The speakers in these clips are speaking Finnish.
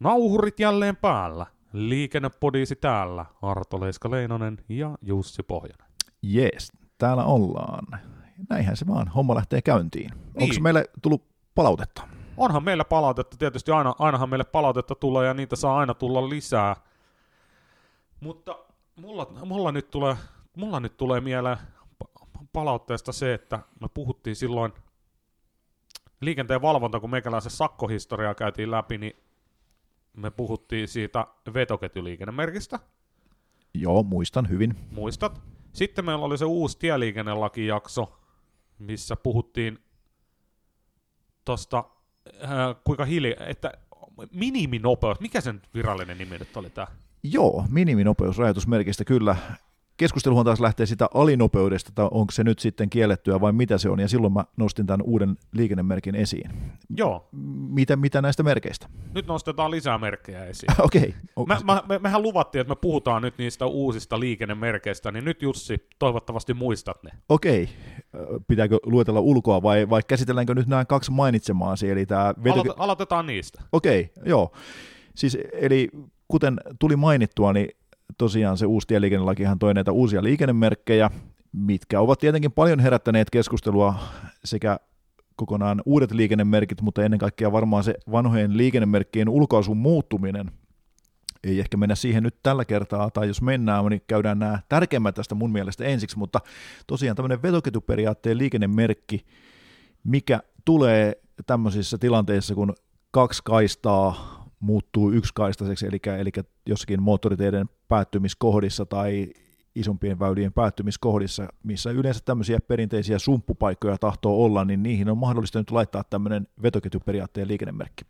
Nauhurit jälleen päällä. Liikennepodiisi täällä. Arto Leiska-Leinonen ja Jussi Pohjonen. Jees, täällä ollaan. Näinhän se vaan, homma lähtee käyntiin. Niin. Onko meille tullut palautetta? Onhan meillä palautetta, tietysti aina, ainahan meille palautetta tulee ja niitä saa aina tulla lisää. Mutta mulla, mulla, nyt, tulee, mulla nyt tulee mieleen pa- palautteesta se, että me puhuttiin silloin liikenteen valvonta, kun meikäläisen sakkohistoriaa käytiin läpi, niin me puhuttiin siitä vetoketjuliikennemerkistä, Joo, muistan hyvin. muistat? Sitten meillä oli se uusi tieliikennelakijakso, missä puhuttiin tosta, äh, kuinka hiljaa, että miniminopeus, mikä sen virallinen nimi nyt oli tää? Joo, miniminopeusrajoitusmerkistä kyllä. Keskusteluhan taas lähtee sitä alinopeudesta, että onko se nyt sitten kiellettyä vai mitä se on, ja silloin mä nostin tämän uuden liikennemerkin esiin. Joo, Mitä, mitä näistä merkeistä? nyt nostetaan lisää merkkejä esiin. Okei. Mä, mä, me, mehän luvattiin, että me puhutaan nyt niistä uusista liikennemerkeistä, niin nyt Jussi, toivottavasti muistat ne. Okei. Ö, Pitääkö luetella ulkoa vai, vai käsitelläänkö nyt nämä kaksi mainitsemaasi, eli tämä veto... Aloite, aloitetaan niistä. Okei, joo. Siis, eli kuten tuli mainittua, niin tosiaan se uusi tieliikennelakihan toi näitä uusia liikennemerkkejä, mitkä ovat tietenkin paljon herättäneet keskustelua sekä kokonaan uudet liikennemerkit, mutta ennen kaikkea varmaan se vanhojen liikennemerkkien ulkoasun muuttuminen. Ei ehkä mennä siihen nyt tällä kertaa, tai jos mennään, niin käydään nämä tärkeimmät tästä mun mielestä ensiksi, mutta tosiaan tämmöinen vetoketjuperiaatteen liikennemerkki, mikä tulee tämmöisissä tilanteissa, kun kaksi kaistaa muuttuu yksikaistaiseksi, eli, eli jossakin moottoriteiden päättymiskohdissa tai isompien väylien päättymiskohdissa, missä yleensä tämmöisiä perinteisiä sumppupaikkoja tahtoo olla, niin niihin on mahdollista nyt laittaa tämmöinen vetoketjuperiaatteen liikennemerkki.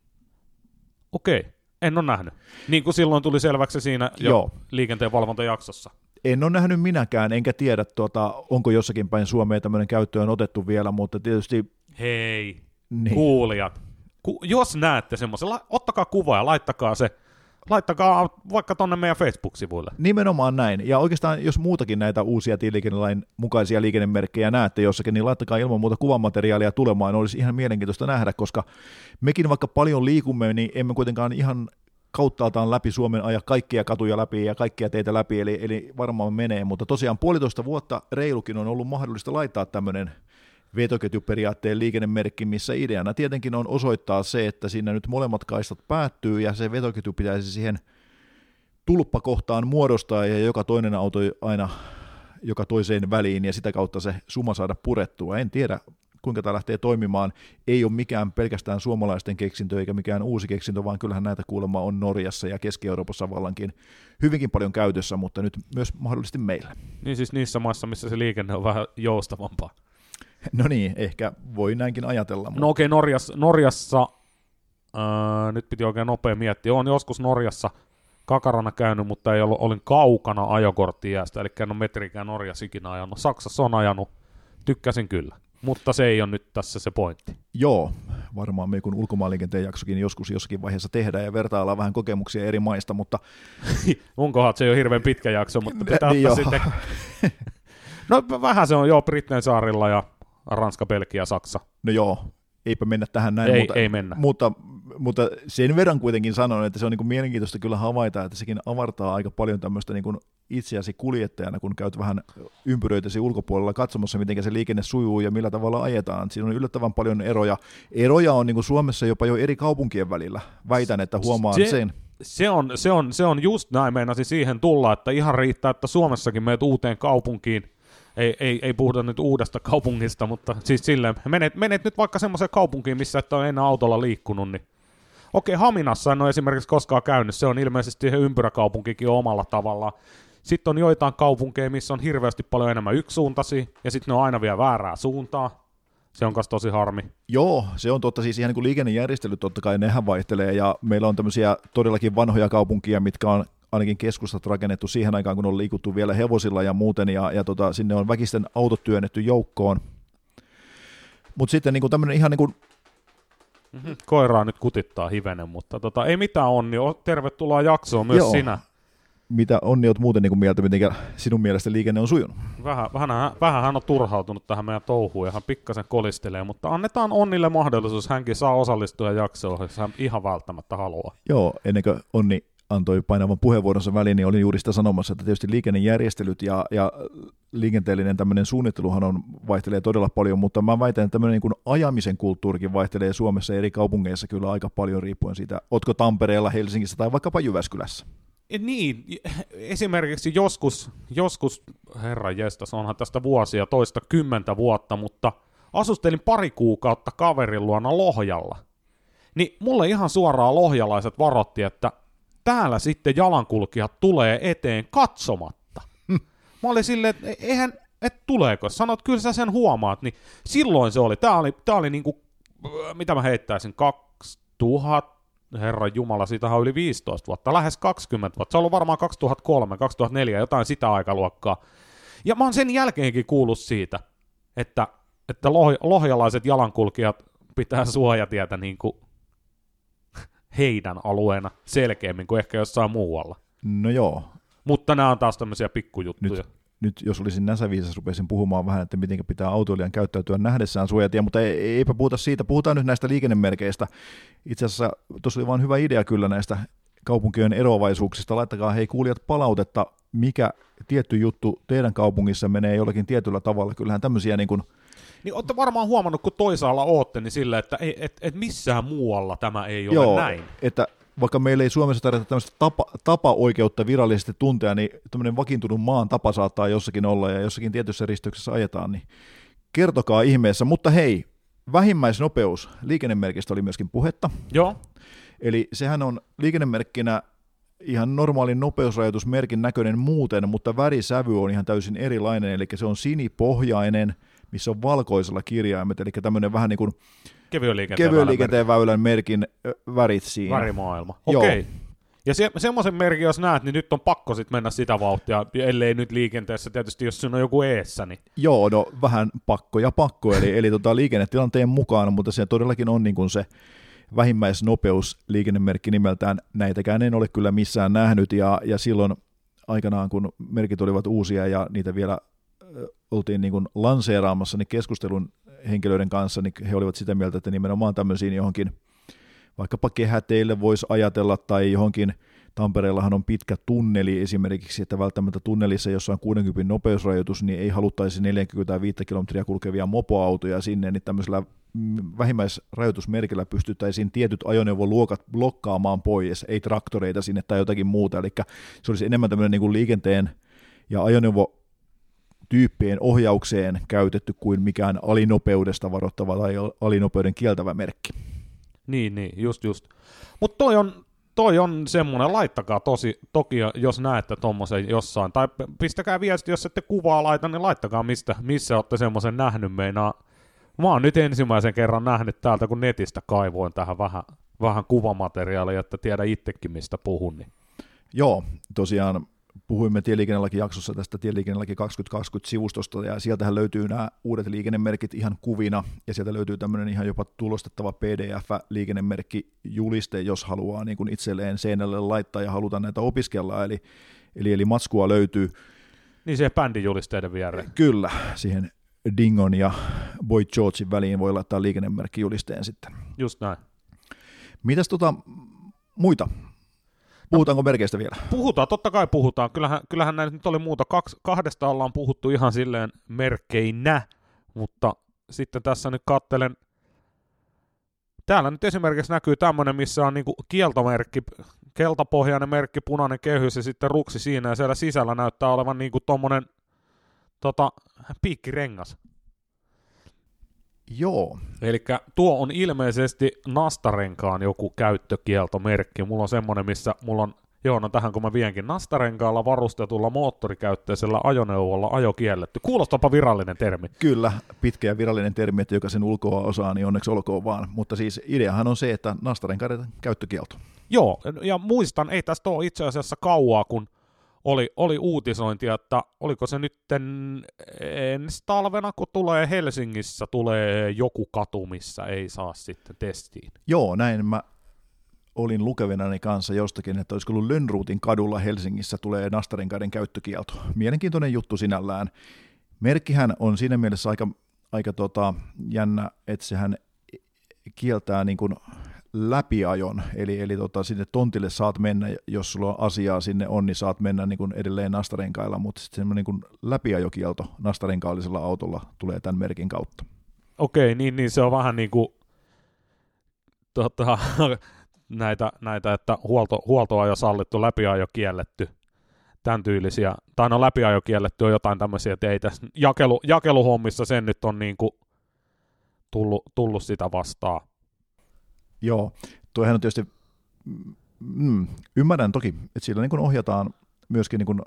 Okei, en ole nähnyt. Niin kuin silloin tuli selväksi siinä jo Joo. liikenteen valvontajaksossa. En ole nähnyt minäkään, enkä tiedä, tuota, onko jossakin päin Suomeen tämmöinen käyttöön otettu vielä, mutta tietysti Hei, niin, kuulijat. Ku, jos näette semmoisen, la- ottakaa kuva ja laittakaa se, laittakaa vaikka tonne meidän Facebook-sivuille. Nimenomaan näin. Ja oikeastaan, jos muutakin näitä uusia tieliikennelain mukaisia liikennemerkkejä näette jossakin, niin laittakaa ilman muuta kuvamateriaalia tulemaan. Olisi ihan mielenkiintoista nähdä, koska mekin vaikka paljon liikumme, niin emme kuitenkaan ihan kauttaaltaan läpi Suomen aja kaikkia katuja läpi ja kaikkia teitä läpi, eli, eli varmaan menee, mutta tosiaan puolitoista vuotta reilukin on ollut mahdollista laittaa tämmöinen vetoketjuperiaatteen liikennemerkki, missä ideana tietenkin on osoittaa se, että siinä nyt molemmat kaistat päättyy ja se vetoketju pitäisi siihen tulppakohtaan muodostaa ja joka toinen auto aina joka toiseen väliin ja sitä kautta se suma saada purettua. En tiedä, kuinka tämä lähtee toimimaan. Ei ole mikään pelkästään suomalaisten keksintö eikä mikään uusi keksintö, vaan kyllähän näitä kuulemma on Norjassa ja Keski-Euroopassa vallankin hyvinkin paljon käytössä, mutta nyt myös mahdollisesti meillä. Niin siis niissä maissa, missä se liikenne on vähän joustavampaa. No niin, ehkä voi näinkin ajatella. Mutta... No okei, Norjassa, Norjassa ää, nyt piti oikein nopea miettiä, on joskus Norjassa kakarana käynyt, mutta ei ollut, olin kaukana ajokorttijäästä, eli en ole metrikään Norjassa ikinä ajanut. Saksassa on ajanut, tykkäsin kyllä, mutta se ei ole nyt tässä se pointti. Joo, varmaan me kun ulkomaanliikenteen jaksokin joskus jossakin vaiheessa tehdään ja vertaillaan vähän kokemuksia eri maista, mutta Onkohan se ei ole hirveän pitkä jakso, mutta pitää Niin ottaa sitten... No vähän se on joo Brittein saarilla ja Ranska, Belgia, Saksa. no joo, eipä mennä tähän näin, Ei, mutta, ei mennä. mutta, mutta sen verran kuitenkin sanon, että se on niin kuin mielenkiintoista kyllä havaita, että sekin avartaa aika paljon tämmöistä niin kuin itseäsi kuljettajana, kun käyt vähän ympyröitäsi ulkopuolella katsomassa, miten se liikenne sujuu ja millä tavalla ajetaan. Siinä on yllättävän paljon eroja. Eroja on niin kuin Suomessa jopa jo eri kaupunkien välillä. Väitän, että huomaan Se- sen. Se on, se, on, se on just näin, meinasin siihen tulla, että ihan riittää, että Suomessakin meet uuteen kaupunkiin, ei, ei, ei puhuta nyt uudesta kaupungista, mutta siis silleen, menet, menet nyt vaikka semmoiseen kaupunkiin, missä et ole enää autolla liikkunut, niin okei, Haminassa en ole esimerkiksi koskaan käynyt, se on ilmeisesti ympyräkaupunkikin omalla tavallaan. Sitten on joitain kaupunkeja, missä on hirveästi paljon enemmän yksisuuntaisia, ja sitten ne on aina vielä väärää suuntaa. Se on kas tosi harmi. Joo, se on totta. Siis ihan niin kuin liikennejärjestelyt totta kai nehän vaihtelee ja meillä on tämmöisiä todellakin vanhoja kaupunkia, mitkä on ainakin keskustat rakennettu siihen aikaan, kun on liikuttu vielä hevosilla ja muuten, ja, ja tota, sinne on väkisten autot työnnetty joukkoon. Mutta sitten niin tämmöinen ihan niin kuin, Koiraa nyt kutittaa hivenen, mutta tota, ei mitään onni. Tervetuloa jaksoon myös Joo. sinä. mitä Onni oot muuten niin kuin mieltä, miten sinun mielestä liikenne on sujunut? Vähän, vähän, vähän hän on turhautunut tähän meidän touhuun ja hän pikkasen kolistelee, mutta annetaan Onnille mahdollisuus, hänkin saa osallistua jaksoon, jos hän ihan välttämättä haluaa. Joo, ennen kuin Onni antoi painavan puheenvuoronsa väliin, niin olin juuri sitä sanomassa, että tietysti liikennejärjestelyt ja, ja liikenteellinen tämmöinen suunnitteluhan on, vaihtelee todella paljon, mutta mä väitän, että tämmöinen niin kuin ajamisen kulttuurikin vaihtelee Suomessa eri kaupungeissa kyllä aika paljon riippuen siitä, otko Tampereella, Helsingissä tai vaikkapa Jyväskylässä. Niin, esimerkiksi joskus, joskus, herra jestas, onhan tästä vuosia, toista kymmentä vuotta, mutta asustelin pari kuukautta kaverin luona Lohjalla. Niin mulle ihan suoraan lohjalaiset varotti, että täällä sitten jalankulkijat tulee eteen katsomatta. Hm. Mä olin silleen, että eihän, et tuleeko, sanot, kyllä sä sen huomaat, niin silloin se oli, tää oli, tää oli niinku, mitä mä heittäisin, 2000, Herran Jumala, siitä on yli 15 vuotta, lähes 20 vuotta, se on ollut varmaan 2003, 2004, jotain sitä aikaluokkaa. Ja mä oon sen jälkeenkin kuullut siitä, että, että loh- lohjalaiset jalankulkijat pitää suojatietä niin kuin heidän alueena selkeämmin kuin ehkä jossain muualla. No joo. Mutta nämä on taas tämmöisiä pikkujuttuja. Nyt, nyt jos olisin näsäviisas, rupesin puhumaan vähän, että miten pitää autoilijan käyttäytyä nähdessään suojatia, mutta ei, eipä puhuta siitä. Puhutaan nyt näistä liikennemerkeistä. Itse asiassa tuossa oli vain hyvä idea kyllä näistä kaupunkien eroavaisuuksista. Laittakaa hei kuulijat palautetta, mikä tietty juttu teidän kaupungissa menee jollakin tietyllä tavalla. Kyllähän tämmöisiä niin kuin niin olette varmaan huomannut, kun toisaalla ootte, niin sillä, että et, et, et missään muualla tämä ei ole Joo, näin. että vaikka meillä ei Suomessa tarvita tämmöistä tapa, tapa-oikeutta virallisesti tuntea, niin tämmöinen vakiintunut maan tapa saattaa jossakin olla ja jossakin tietyssä risteyksessä ajetaan, niin kertokaa ihmeessä. Mutta hei, vähimmäisnopeus, liikennemerkistä oli myöskin puhetta. Joo. Eli sehän on liikennemerkkinä ihan normaalin nopeusrajoitusmerkin näköinen muuten, mutta värisävy on ihan täysin erilainen, eli se on sinipohjainen – missä on valkoisella kirjaimet, eli tämmöinen vähän niin kuin kevyen liikenteen, kevyen liikenteen väylän merkin värit siinä. Värimaailma, okei. Okay. Ja se, semmoisen merkin, jos näet, niin nyt on pakko sitten mennä sitä vauhtia, ellei nyt liikenteessä tietysti, jos siinä on joku eessä. Niin... Joo, no vähän pakko ja pakko, eli, eli tota, liikennetilanteen mukaan, mutta se todellakin on niin kuin se vähimmäisnopeus liikennemerkki nimeltään. Näitäkään en ole kyllä missään nähnyt, ja, ja silloin aikanaan, kun merkit olivat uusia ja niitä vielä oltiin niin kuin lanseeraamassa niin keskustelun henkilöiden kanssa, niin he olivat sitä mieltä, että nimenomaan tämmöisiin johonkin vaikkapa kehäteille voisi ajatella tai johonkin Tampereellahan on pitkä tunneli esimerkiksi, että välttämättä tunnelissa, jossa on 60 nopeusrajoitus, niin ei haluttaisi 45 kilometriä kulkevia mopoautoja sinne, niin tämmöisellä vähimmäisrajoitusmerkillä pystyttäisiin tietyt ajoneuvoluokat blokkaamaan pois, ei traktoreita sinne tai jotakin muuta, eli se olisi enemmän tämmöinen niin kuin liikenteen ja ajoneuvo tyyppien ohjaukseen käytetty kuin mikään alinopeudesta varoittava tai alinopeuden kieltävä merkki. Niin, niin, just just. Mutta toi on, toi on semmoinen, laittakaa tosi, toki jos näette tuommoisen jossain, tai pistäkää viesti, jos ette kuvaa laita, niin laittakaa mistä, missä olette semmoisen nähnyt meinaa. Mä oon nyt ensimmäisen kerran nähnyt täältä, kun netistä kaivoin tähän vähän, vähän kuvamateriaalia, että tiedä itsekin mistä puhun. Niin. Joo, tosiaan puhuimme tieliikennelaki-jaksossa tästä tieliikennelaki 2020-sivustosta, ja sieltähän löytyy nämä uudet liikennemerkit ihan kuvina, ja sieltä löytyy tämmöinen ihan jopa tulostettava PDF-liikennemerkkijuliste, jos haluaa niin kuin itselleen seinälle laittaa ja halutaan näitä opiskella, eli, eli, eli matskua löytyy. Niin se bändijulisteiden viereen. Kyllä, siihen Dingon ja Boy Georgein väliin voi laittaa liikennemerkkijulisteen sitten. Just näin. Mitäs tota, muita Puhutaanko merkeistä vielä? Puhutaan, totta kai puhutaan. Kyllähän, kyllähän näitä nyt oli muuta. Kaks, kahdesta ollaan puhuttu ihan silleen merkkeinä, mutta sitten tässä nyt kattelen. Täällä nyt esimerkiksi näkyy tämmöinen, missä on niinku kieltomerkki, keltapohjainen merkki, punainen kehys ja sitten ruksi siinä, ja siellä sisällä näyttää olevan niinku tommonen tota, piikkirengas. Joo. Eli tuo on ilmeisesti Nastarenkaan joku käyttökieltomerkki. Mulla on semmonen, missä mulla on, joo no tähän kun mä vienkin, Nastarenkaalla varustetulla moottorikäyttöisellä ajoneuvolla ajo kielletty. Kuulostapa virallinen termi. Kyllä, pitkä ja virallinen termi, että joka sen ulkoa osaa, niin onneksi olkoon vaan. Mutta siis ideahan on se, että Nastarenkaiden käyttökielto. Joo, ja muistan, ei tästä ole itse asiassa kauaa, kun oli, oli uutisointi, että oliko se nyt ensi talvena, kun tulee Helsingissä, tulee joku katu, missä ei saa sitten testiin. Joo, näin mä olin lukevinani kanssa jostakin, että olisiko ollut Lönnruutin kadulla Helsingissä tulee Nastarenkaiden käyttökielto. Mielenkiintoinen juttu sinällään. Merkkihän on siinä mielessä aika, aika tota, jännä, että sehän kieltää niin kuin läpiajon, eli, eli tota, sinne tontille saat mennä, jos sulla on asiaa sinne on, niin saat mennä niin kuin edelleen nastarenkailla, mutta sitten semmoinen niin läpiajokielto nastarenkaallisella autolla tulee tämän merkin kautta. Okei, niin, niin se on vähän niin kuin tota, näitä, näitä, että huolto, huoltoajo sallittu, läpiajo kielletty, tämän tyylisiä, tai no läpiajo kielletty on jotain tämmöisiä, tässä jakelu, jakeluhommissa sen nyt on niin kuin tullut, tullut sitä vastaan. Joo, tuohan on tietysti, mm, ymmärrän toki, että sillä niin ohjataan myöskin niin kuin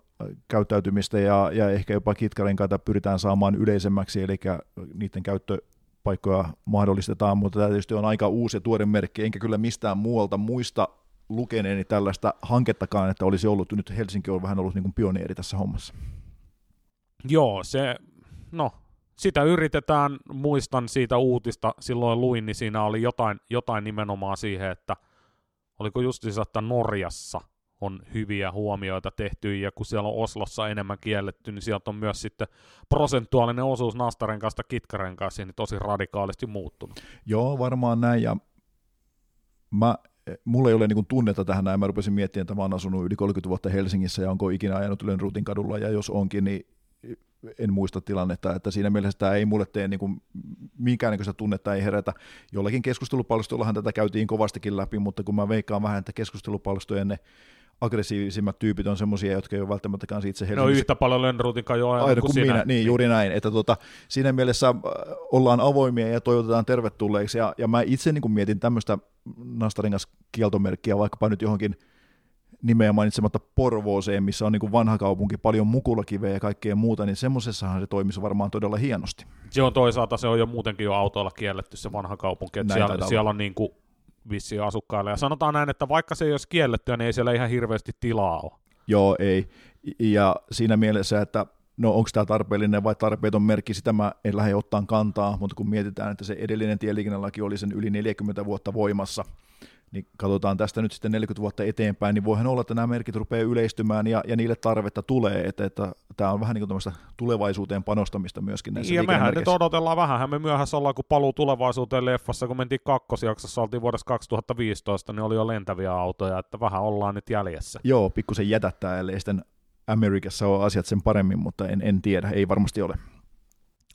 käyttäytymistä ja, ja ehkä jopa kitkarenkaita pyritään saamaan yleisemmäksi, eli niiden käyttöpaikkoja mahdollistetaan, mutta tämä tietysti on aika uusi ja tuore merkki, enkä kyllä mistään muualta muista lukeneeni tällaista hankettakaan, että olisi ollut, nyt Helsinki on vähän ollut niin kuin pioneeri tässä hommassa. Joo, se, no sitä yritetään, muistan siitä uutista, silloin luin, niin siinä oli jotain, jotain nimenomaan siihen, että oliko justiinsa, että Norjassa on hyviä huomioita tehty, ja kun siellä on Oslossa enemmän kielletty, niin sieltä on myös sitten prosentuaalinen osuus nastarenkaasta kitkarenkaasta niin tosi radikaalisti muuttunut. Joo, varmaan näin, ja mä, mulla ei ole niin tunnetta tähän näin, mä rupesin miettimään, että mä oon asunut yli 30 vuotta Helsingissä, ja onko ikinä ajanut Lönnruutin kadulla, ja jos onkin, niin en muista tilannetta, että siinä mielessä tämä ei mulle tee niin kuin, minkäännäköistä tunnetta ei herätä. Jollakin keskustelupalstoillahan tätä käytiin kovastikin läpi, mutta kun mä veikkaan vähän, että keskustelupalstojen ne aggressiivisimmat tyypit on semmoisia, jotka ei ole välttämättä kanssa itse Helsingissä. No yhtä paljon Lönnruutin jo aina, aina kuin, kuin minä. Niin, juuri näin. Että tota, siinä mielessä äh, ollaan avoimia ja toivotetaan tervetulleeksi. Ja, ja mä itse niin mietin tämmöistä nastaringas kieltomerkkiä vaikkapa nyt johonkin nimeä mainitsematta Porvooseen, missä on niin kuin vanha kaupunki, paljon mukulakiveä ja kaikkea muuta, niin semmoisessahan se toimisi varmaan todella hienosti. Se on toisaalta, se on jo muutenkin jo autoilla kielletty se vanha kaupunki, että siellä, siellä on niin kuin vissiin asukkaille. Ja sanotaan näin, että vaikka se ei olisi kiellettyä, niin ei siellä ihan hirveästi tilaa ole. Joo, ei. Ja siinä mielessä, että no onko tämä tarpeellinen vai tarpeeton merkki, sitä mä en lähde ottaa kantaa, mutta kun mietitään, että se edellinen tieliikennelaki oli sen yli 40 vuotta voimassa, niin katsotaan tästä nyt sitten 40 vuotta eteenpäin, niin voihan olla, että nämä merkit rupeaa yleistymään ja, ja niille tarvetta tulee, että, että tämä on vähän niin kuin tulevaisuuteen panostamista myöskin näissä Ja mehän nyt odotellaan vähän, me myöhässä ollaan, kun paluu tulevaisuuteen leffassa, kun mentiin kakkosjaksossa, oltiin vuodessa 2015, niin oli jo lentäviä autoja, että vähän ollaan nyt jäljessä. Joo, pikkusen jätättää, ellei sitten Amerikassa ole asiat sen paremmin, mutta en, en tiedä, ei varmasti ole.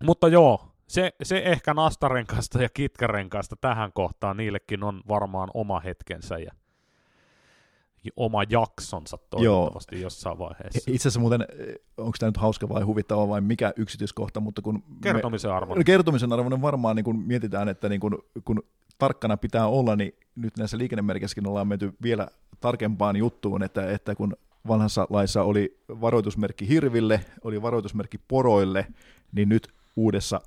Mutta joo, se, se ehkä nastarenkasta ja kitkarenkasta tähän kohtaan, niillekin on varmaan oma hetkensä ja oma jaksonsa toivottavasti Joo. jossain vaiheessa. Itse asiassa muuten, onko tämä nyt hauska vai huvittava vai mikä yksityiskohta, mutta kun... Kertomisen arvoinen. Kertomisen arvoinen varmaan, niin kun mietitään, että niin kun, kun tarkkana pitää olla, niin nyt näissä liikennemerkissäkin ollaan menty vielä tarkempaan juttuun, että, että kun vanhassa laissa oli varoitusmerkki hirville, oli varoitusmerkki poroille, niin nyt uudessa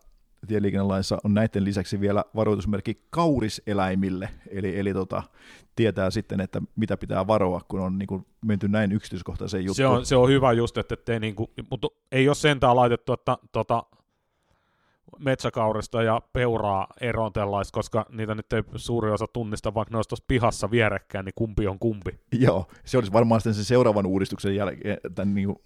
tieliikennelaissa on näiden lisäksi vielä varoitusmerkki kauriseläimille, eli, eli tota, tietää sitten, että mitä pitää varoa, kun on niin kuin menty näin yksityiskohtaiseen juttuun. Se on, se on hyvä just, että te niin kuin, mutta ei ole sentään laitettu, että tota, metsäkaurista ja peuraa eroteltaisiin, koska niitä nyt ei suuri osa tunnista, vaikka ne olisi tuossa pihassa vierekkäin, niin kumpi on kumpi. Joo, se olisi varmaan sitten se seuraavan uudistuksen jälkeen. Tämän niin kuin...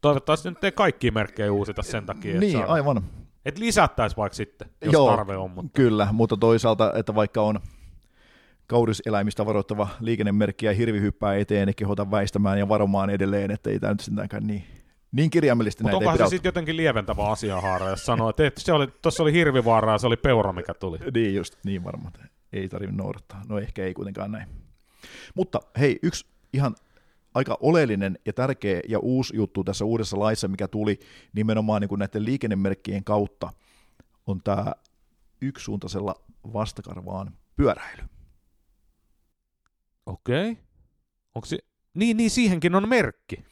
Toivottavasti nyt ei kaikki merkkejä uusita sen takia. Niin, saadaan... aivan. Että lisättäisiin vaikka sitten, jos Joo, tarve on. Mutta... Kyllä, mutta toisaalta, että vaikka on kauriseläimistä varoittava liikennemerkki ja hirvi hyppää eteen, niin kehota väistämään ja varomaan edelleen, että ei tämä nyt sittenkään niin, niin kirjaimellisesti Mutta onkohan se sitten jotenkin lieventävä asiahaara, jos sanoo, että se oli, tuossa oli hirvivaara ja se oli peura, mikä tuli. Niin just, niin varmaan. Ei tarvitse noudattaa. No ehkä ei kuitenkaan näin. Mutta hei, yksi ihan aika oleellinen ja tärkeä ja uusi juttu tässä uudessa laissa, mikä tuli nimenomaan niin kuin näiden liikennemerkkien kautta, on tämä yksisuuntaisella vastakarvaan pyöräily. Okei. Okay. Onko se... Niin, niin, siihenkin on merkki.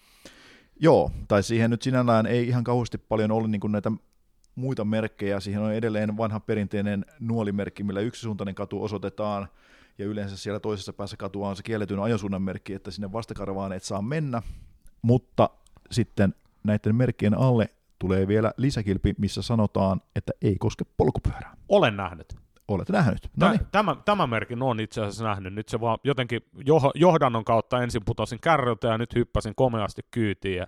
Joo, tai siihen nyt sinällään ei ihan kauheasti paljon ole niin kuin näitä muita merkkejä. Siihen on edelleen vanha perinteinen nuolimerkki, millä yksisuuntainen katu osoitetaan – ja yleensä siellä toisessa päässä katua on se kielletyn ajosuunnan merkki, että sinne vastakarvaan et saa mennä, mutta sitten näiden merkkien alle tulee vielä lisäkilpi, missä sanotaan, että ei koske polkupyörää. Olen nähnyt. Olet nähnyt. Noniin. tämä, tämä merkin on itse asiassa nähnyt. Nyt se vaan jotenkin joh- johdannon kautta ensin putosin kärryltä ja nyt hyppäsin komeasti kyytiin ja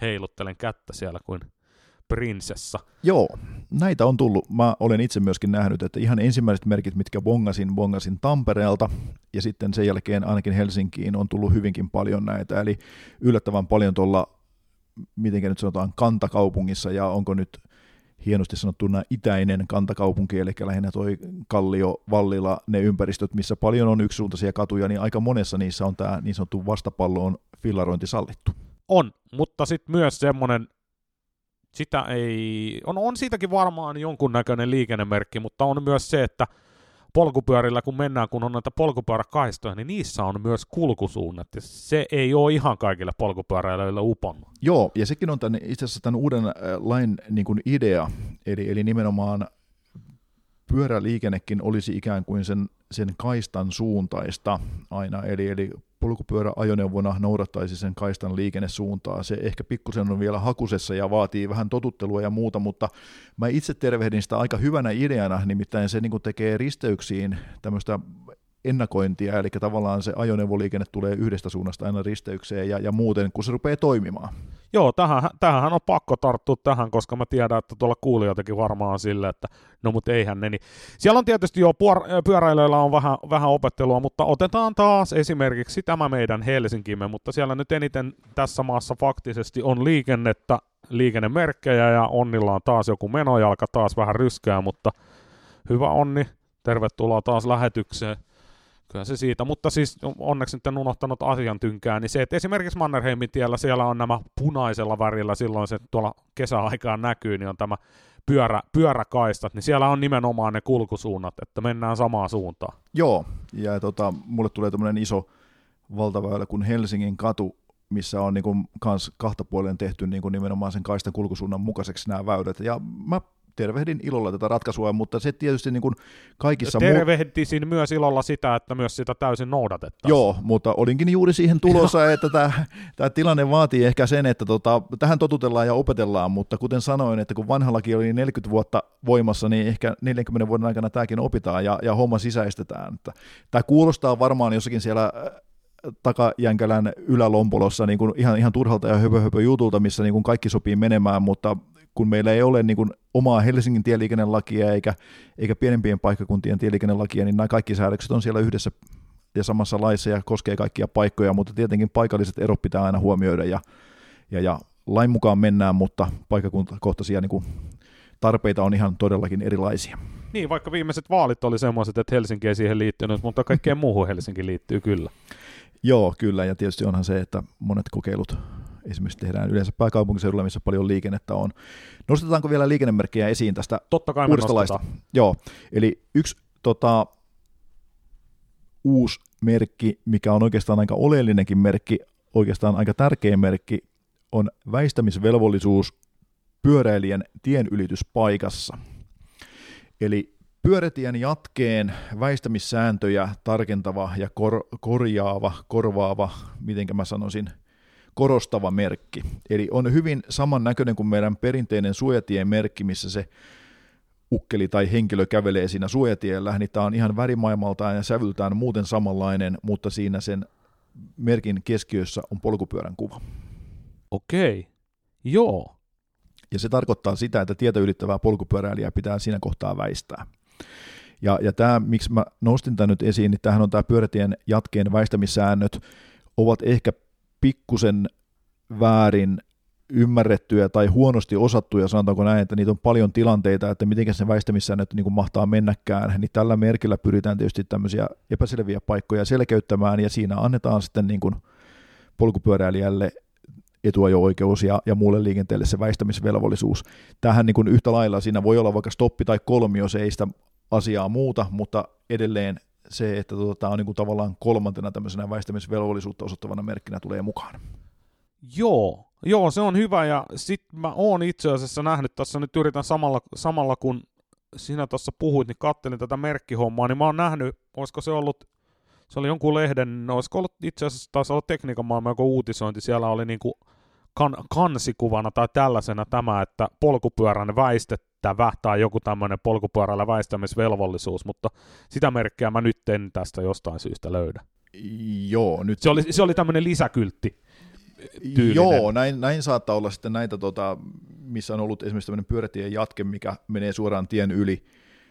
heiluttelen kättä siellä kuin prinsessa. Joo, näitä on tullut. Mä olen itse myöskin nähnyt, että ihan ensimmäiset merkit, mitkä bongasin, bongasin Tampereelta, ja sitten sen jälkeen ainakin Helsinkiin on tullut hyvinkin paljon näitä, eli yllättävän paljon tuolla, miten nyt sanotaan, kantakaupungissa, ja onko nyt hienosti sanottuna itäinen kantakaupunki, eli lähinnä toi Kallio, Vallila, ne ympäristöt, missä paljon on yksisuuntaisia katuja, niin aika monessa niissä on tämä niin sanottu vastapalloon fillarointi sallittu. On, mutta sitten myös semmoinen, sitä ei, on, on siitäkin varmaan jonkunnäköinen liikennemerkki, mutta on myös se, että polkupyörillä kun mennään, kun on näitä polkupyöräkaistoja, niin niissä on myös kulkusuunnat, ja se ei ole ihan kaikille polkupyöräilijöille uponnut. Joo, ja sekin on tämän, itse asiassa tämän uuden äh, lain niin kuin idea, eli, eli nimenomaan pyöräliikennekin olisi ikään kuin sen, sen kaistan suuntaista aina, eli, eli polkupyöräajoneuvona noudattaisi sen kaistan liikennesuuntaa. Se ehkä pikkusen on vielä hakusessa ja vaatii vähän totuttelua ja muuta, mutta mä itse tervehdin sitä aika hyvänä ideana, nimittäin se niin tekee risteyksiin tämmöistä ennakointia, eli tavallaan se ajoneuvoliikenne tulee yhdestä suunnasta aina risteykseen ja, ja muuten, kun se rupeaa toimimaan. Joo, tähän, tähän on pakko tarttua tähän, koska mä tiedän, että tuolla kuulijoitakin varmaan sille, että no mut eihän ne. Niin. Siellä on tietysti jo puor- pyöräilijöillä on vähän, vähän opettelua, mutta otetaan taas esimerkiksi tämä meidän Helsinkimme, mutta siellä nyt eniten tässä maassa faktisesti on liikennettä, liikennemerkkejä ja Onnilla on taas joku menojalka, taas vähän ryskää, mutta hyvä Onni, tervetuloa taas lähetykseen. Kyllä se siitä, mutta siis onneksi nyt en unohtanut asian tynkää, niin se, että esimerkiksi Mannerheimin tiellä siellä on nämä punaisella värillä, silloin se tuolla kesäaikaan näkyy, niin on tämä pyörä, pyöräkaistat, niin siellä on nimenomaan ne kulkusuunnat, että mennään samaan suuntaan. Joo, ja tota, mulle tulee tämmöinen iso valtaväylä kuin Helsingin katu, missä on niin kuin, kans kahta puolen tehty niin kuin nimenomaan sen kaistan kulkusuunnan mukaiseksi nämä väylät. Ja mä tervehdin ilolla tätä ratkaisua, mutta se tietysti niin kuin kaikissa... Tervehdisin mu- myös ilolla sitä, että myös sitä täysin noudatettaisiin. Joo, mutta olinkin juuri siihen tulossa, että tämä, tämä tilanne vaatii ehkä sen, että tota, tähän totutellaan ja opetellaan, mutta kuten sanoin, että kun vanha laki oli 40 vuotta voimassa, niin ehkä 40 vuoden aikana tämäkin opitaan ja, ja homma sisäistetään. Tämä kuulostaa varmaan jossakin siellä äh, takajänkälän ylälompolossa niin kuin ihan, ihan turhalta ja höpö, höpö jutulta, missä niin kuin kaikki sopii menemään, mutta kun meillä ei ole niin kuin omaa Helsingin tieliikennelakia eikä, eikä pienempien paikkakuntien tieliikennelakia, niin nämä kaikki säädökset on siellä yhdessä ja samassa laissa ja koskee kaikkia paikkoja, mutta tietenkin paikalliset erot pitää aina huomioida ja, ja, ja lain mukaan mennään, mutta paikkakuntakohtaisia niin kuin tarpeita on ihan todellakin erilaisia. Niin, vaikka viimeiset vaalit oli semmoiset, että Helsinki ei siihen liittynyt, mutta kaikkeen muuhun Helsinki liittyy kyllä. Joo, kyllä, ja tietysti onhan se, että monet kokeilut esimerkiksi tehdään yleensä pääkaupunkiseudulla, missä paljon liikennettä on. Nostetaanko vielä liikennemerkkejä esiin tästä Totta kai uudesta laista? Joo, eli yksi tota, uusi merkki, mikä on oikeastaan aika oleellinenkin merkki, oikeastaan aika tärkeä merkki, on väistämisvelvollisuus pyöräilijän tienylityspaikassa. Eli pyörätien jatkeen väistämissääntöjä tarkentava ja kor- korjaava, korvaava, miten mä sanoisin, korostava merkki. Eli on hyvin samannäköinen kuin meidän perinteinen suojatien merkki, missä se ukkeli tai henkilö kävelee siinä suojatiellä, niin tämä on ihan värimaailmaltaan ja sävyltään muuten samanlainen, mutta siinä sen merkin keskiössä on polkupyörän kuva. Okei, joo. Ja se tarkoittaa sitä, että tietä ylittävää polkupyöräilijää pitää siinä kohtaa väistää. Ja, ja tämä, miksi mä nostin tämän nyt esiin, niin tämähän on tämä pyörätien jatkeen väistämissäännöt, ovat ehkä pikkusen väärin ymmärrettyjä tai huonosti osattuja, sanotaanko näin, että niitä on paljon tilanteita, että miten se väistämissäännöt niin kuin mahtaa mennäkään, niin tällä merkillä pyritään tietysti tämmöisiä epäselviä paikkoja selkeyttämään, ja siinä annetaan sitten niin kuin polkupyöräilijälle etuajo-oikeus ja, ja muulle liikenteelle se väistämisvelvollisuus. Tähän niin kuin yhtä lailla siinä voi olla vaikka stoppi tai kolmio, se ei sitä asiaa muuta, mutta edelleen se, että tota, tämä on niin kuin tavallaan kolmantena tämmöisenä väistämisvelvollisuutta osoittavana merkkinä tulee mukaan. Joo, joo, se on hyvä ja sitten mä oon itse asiassa nähnyt tässä nyt yritän samalla, samalla kun sinä tuossa puhuit, niin kattelin tätä merkkihommaa, niin mä oon nähnyt, olisiko se ollut, se oli jonkun lehden, olisiko ollut itse asiassa taisi olla tekniikan maailman joku uutisointi, siellä oli niinku kan, kansikuvana tai tällaisena tämä, että polkupyörän väistet, välittävä tai joku tämmöinen polkupyörällä väistämisvelvollisuus, mutta sitä merkkiä mä nyt en tästä jostain syystä löydä. Joo, nyt... Se oli, se oli tämmöinen lisäkyltti. Tyylinen. Joo, näin, näin saattaa olla sitten näitä, tota, missä on ollut esimerkiksi tämmöinen pyörätien jatke, mikä menee suoraan tien yli.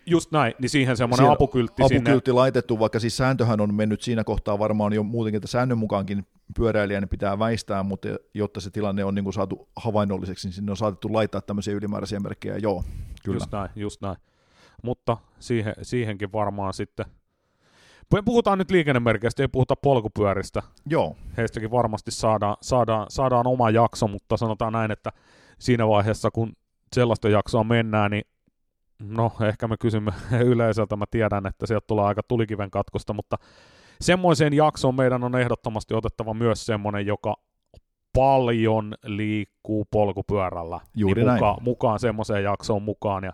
Just näin, niin siihen semmoinen Siinä apukyltti, Apukyltti sinne. laitettu, vaikka siis sääntöhän on mennyt siinä kohtaa varmaan jo muutenkin, että säännön mukaankin pyöräilijän pitää väistää, mutta jotta se tilanne on niin kuin saatu havainnolliseksi, niin sinne on saatettu laittaa tämmöisiä ylimääräisiä merkkejä, joo, kyllä. Just näin, just näin. Mutta siihen, siihenkin varmaan sitten, puhutaan nyt liikennemerkeistä, ei puhuta polkupyöristä, Joo, heistäkin varmasti saadaan, saadaan, saadaan oma jakso, mutta sanotaan näin, että siinä vaiheessa, kun sellaista jaksoa mennään, niin no ehkä me kysymme yleisöltä, mä tiedän, että sieltä tulee aika tulikiven katkosta, mutta semmoiseen jaksoon meidän on ehdottomasti otettava myös semmoinen, joka paljon liikkuu polkupyörällä Juuri niin näin. mukaan, mukaan semmoiseen jaksoon mukaan. Ja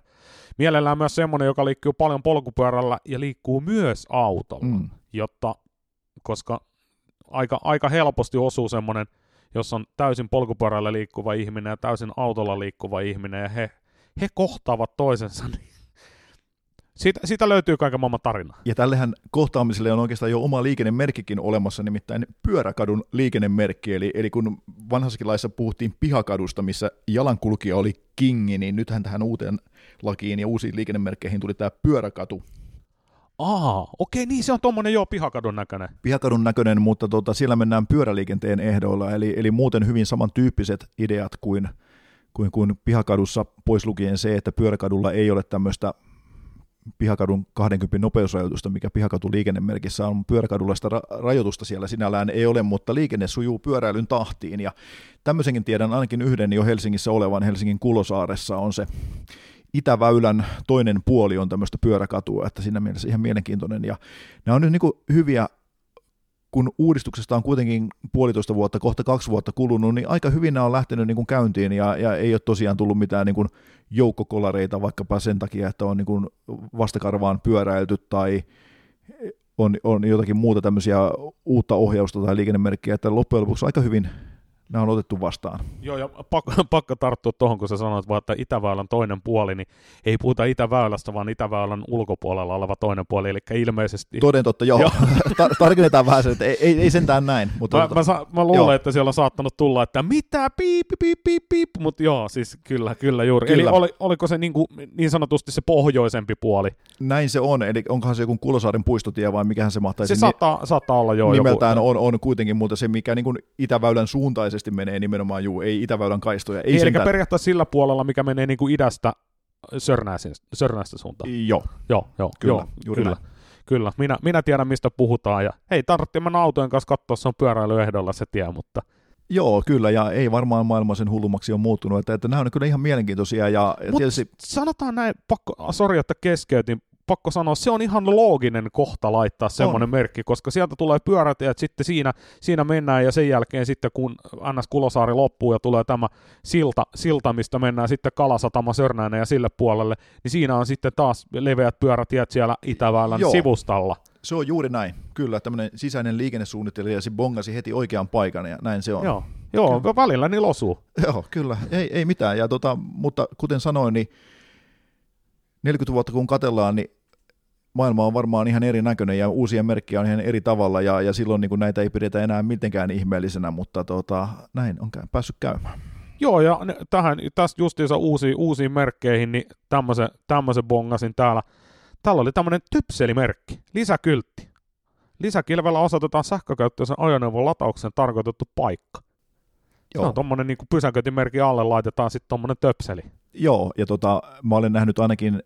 mielellään myös semmoinen, joka liikkuu paljon polkupyörällä ja liikkuu myös autolla, mm. jotta, koska aika, aika helposti osuu semmoinen, jos on täysin polkupyörällä liikkuva ihminen ja täysin autolla liikkuva ihminen ja he, he kohtaavat toisensa, niin siitä, siitä löytyy kaiken maailman tarina. Ja tällehän kohtaamiselle on oikeastaan jo oma liikennemerkkikin olemassa, nimittäin pyöräkadun liikennemerkki. Eli, eli kun vanhassakin laissa puhuttiin pihakadusta, missä jalankulkija oli kingi, niin nythän tähän uuteen lakiin ja uusiin liikennemerkkeihin tuli tämä pyöräkatu. Aa, okei, niin se on tuommoinen joo pihakadun näköinen. Pihakadun näköinen, mutta tota, siellä mennään pyöräliikenteen ehdoilla, eli, eli muuten hyvin samantyyppiset ideat kuin, kuin, kuin pihakadussa, pois lukien se, että pyöräkadulla ei ole tämmöistä pihakadun 20 nopeusrajoitusta, mikä pihakatu liikennemerkissä on. Pyöräkadulla sitä ra- rajoitusta siellä sinällään ei ole, mutta liikenne sujuu pyöräilyn tahtiin. Ja tämmöisenkin tiedän ainakin yhden jo Helsingissä olevan Helsingin Kulosaaressa on se Itäväylän toinen puoli on tämmöistä pyöräkatua, että siinä mielessä ihan mielenkiintoinen. Ja nämä on nyt niin hyviä kun uudistuksesta on kuitenkin puolitoista vuotta, kohta kaksi vuotta kulunut, niin aika hyvin nämä on lähtenyt niin kuin käyntiin ja, ja ei ole tosiaan tullut mitään niin kuin joukkokolareita vaikkapa sen takia, että on niin kuin vastakarvaan pyöräilty tai on, on jotakin muuta tämmöisiä uutta ohjausta tai liikennemerkkiä, että loppujen lopuksi aika hyvin nämä on otettu vastaan. Joo, ja pakko, pakko tarttua tuohon, kun sä sanoit vaan, että Itäväylän toinen puoli, niin ei puhuta Itäväylästä, vaan Itäväylän ulkopuolella oleva toinen puoli, eli ilmeisesti... Toden totta, joo. Joo. Tar- tarkennetaan vähän se, että ei, ei, ei sentään näin. Mutta Mä, tota- mä, mä luulen, Joo. että siellä on saattanut tulla, että mitä, piip, piip, piip, piip, mutta joo, siis kyllä, kyllä juuri. Kyllä. Eli oli, oliko se niin, kuin, niin sanotusti se pohjoisempi puoli? näin se on, eli onkohan se joku Kulosaaren puistotie vai mikähän se mahtaisi Se saattaa, saattaa olla joo nimeltään joku. on, on kuitenkin, mutta se mikä niin kuin Itäväylän suuntaisesti menee nimenomaan juu, ei Itäväylän kaistoja. Ei Ei, sentään, periaatteessa sillä puolella, mikä menee niin kuin idästä Sörnäistä suuntaan. Joo, Joo, joo, Kyllä, joo, juuri kyllä. näin. Kyllä, minä, minä tiedän mistä puhutaan ja hei, tarvittiin mennä autojen kanssa katsoa, se on pyöräilyehdolla se tie, mutta joo, kyllä, ja ei varmaan maailma sen hullummaksi ole muuttunut, että, että nämä on kyllä ihan mielenkiintoisia, ja, ja Mut tietysti, sanotaan näin, pakko, sori, että keskeytin, pakko sanoa, se on ihan looginen kohta laittaa semmoinen merkki, koska sieltä tulee pyörätiet, sitten siinä, siinä mennään ja sen jälkeen sitten kun NS Kulosaari loppuu ja tulee tämä silta, silta mistä mennään sitten Kalasatama Sörnäinen ja sille puolelle, niin siinä on sitten taas leveät pyörätiet siellä Itäväylän Joo. sivustalla. se on juuri näin, kyllä, tämmöinen sisäinen liikennesuunnittelija se bongasi heti oikean paikan, ja näin se on. Joo, joo välillä niillä osuu. Joo, kyllä, ei, ei mitään, ja tota, mutta kuten sanoin, niin 40 vuotta kun katellaan, niin maailma on varmaan ihan erinäköinen ja uusia merkkejä on ihan eri tavalla ja, ja silloin niin kuin näitä ei pidetä enää mitenkään ihmeellisenä, mutta tota, näin on päässyt käymään. Joo, ja tähän, tästä justiinsa uusiin, uusiin merkkeihin, niin tämmöisen, tämmöisen bongasin täällä. Täällä oli tämmöinen typselimerkki, lisäkyltti. Lisäkilvellä osoitetaan sähkökäyttöisen ajoneuvon lataukseen tarkoitettu paikka. Se on tommonen niin pysäköintimerkin alle laitetaan sitten tommonen töpseli. Joo, ja tota, mä olen nähnyt ainakin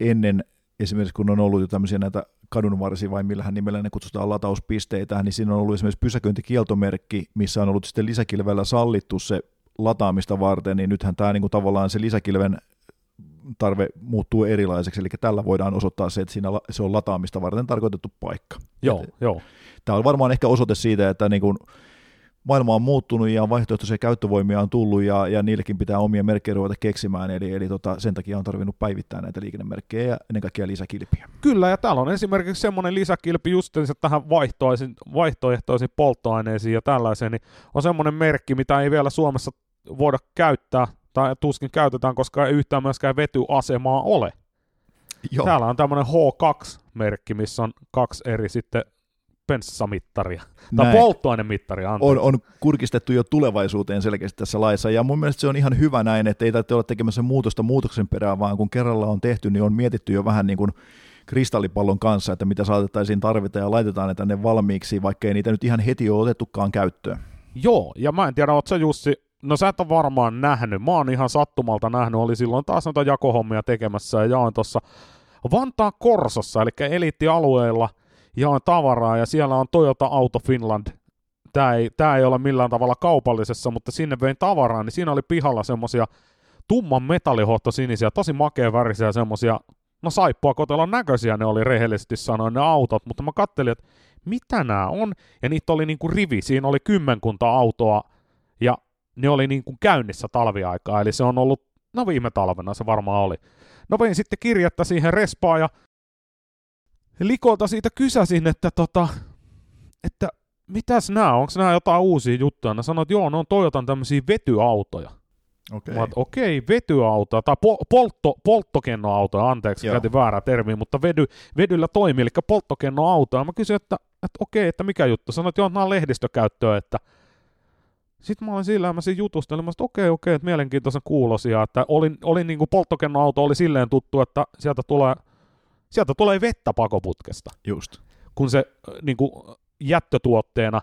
ennen, esimerkiksi kun on ollut jo tämmöisiä näitä kadunvarsia, vai millähän nimellä ne kutsutaan latauspisteitä, niin siinä on ollut esimerkiksi pysäköintikieltomerkki, missä on ollut sitten lisäkilvellä sallittu se lataamista varten, niin nythän tämä niinku tavallaan se lisäkilven tarve muuttuu erilaiseksi, eli tällä voidaan osoittaa se, että siinä se on lataamista varten tarkoitettu paikka. Joo, Et- joo. Tämä on varmaan ehkä osoite siitä, että niin kuin maailma on muuttunut ja vaihtoehtoisia käyttövoimia on tullut ja, ja niillekin pitää omia merkkejä ruveta keksimään, eli, eli tota, sen takia on tarvinnut päivittää näitä liikennemerkkejä ja ennen kaikkea lisäkilpiä. Kyllä, ja täällä on esimerkiksi semmoinen lisäkilpi justiinsa tähän vaihtoehtoisiin, vaihtoehtoisiin polttoaineisiin ja tällaiseen, niin on semmoinen merkki, mitä ei vielä Suomessa voida käyttää, tai tuskin käytetään, koska ei yhtään myöskään vetyasemaa ole. Joo. Täällä on tämmöinen H2-merkki, missä on kaksi eri sitten penssamittaria, tai Näin. polttoainemittaria, anteeksi. on, on kurkistettu jo tulevaisuuteen selkeästi tässä laissa, ja mun mielestä se on ihan hyvä näin, että ei tarvitse olla tekemässä muutosta muutoksen perään, vaan kun kerralla on tehty, niin on mietitty jo vähän niin kuin kristallipallon kanssa, että mitä saatettaisiin tarvita, ja laitetaan ne tänne valmiiksi, vaikka ei niitä nyt ihan heti ole otettukaan käyttöön. Joo, ja mä en tiedä, oot sä Jussi, no sä et ole varmaan nähnyt, mä oon ihan sattumalta nähnyt, oli silloin taas noita jakohommia tekemässä ja jaoin tuossa Vantaan Korsossa, eli eliittialueella, jaoin tavaraa ja siellä on Toyota Auto Finland. Tämä ei, tää ei ole millään tavalla kaupallisessa, mutta sinne vein tavaraa, niin siinä oli pihalla semmosia tumman metallihohtosinisiä, tosi makea värisiä semmosia, no saippua kotelon näköisiä ne oli rehellisesti sanoen ne autot, mutta mä kattelin, että mitä nämä on, ja niitä oli niinku rivi, siinä oli kymmenkunta autoa, ja ne oli niinku käynnissä talviaikaa, eli se on ollut, no viime talvena se varmaan oli. No vein sitten kirjettä siihen respaan, ja likolta siitä kysäsin, että tota, että mitäs nämä, onko nämä jotain uusia juttuja? Ne sanoivat, että joo, ne on Toyotan tämmöisiä vetyautoja. Okay. Oon, että okei, vetyautoja, tai po- poltto, polttokennoautoja, anteeksi, Joo. käytin väärää termiä, mutta vedy, vedyllä toimii, eli polttokennoautoja. Mä kysyin, että, että okei, että mikä juttu? Sanoit, että joo, nämä on lehdistökäyttöä, että sitten mä olin sillä, mä siinä jutustelin, että okei, okei, että mielenkiintoisen kuulosia, että olin, olin niin kuin polttokennoauto oli silleen tuttu, että sieltä tulee, sieltä tulee vettä pakoputkesta Just. kun se äh, niin kuin, jättötuotteena.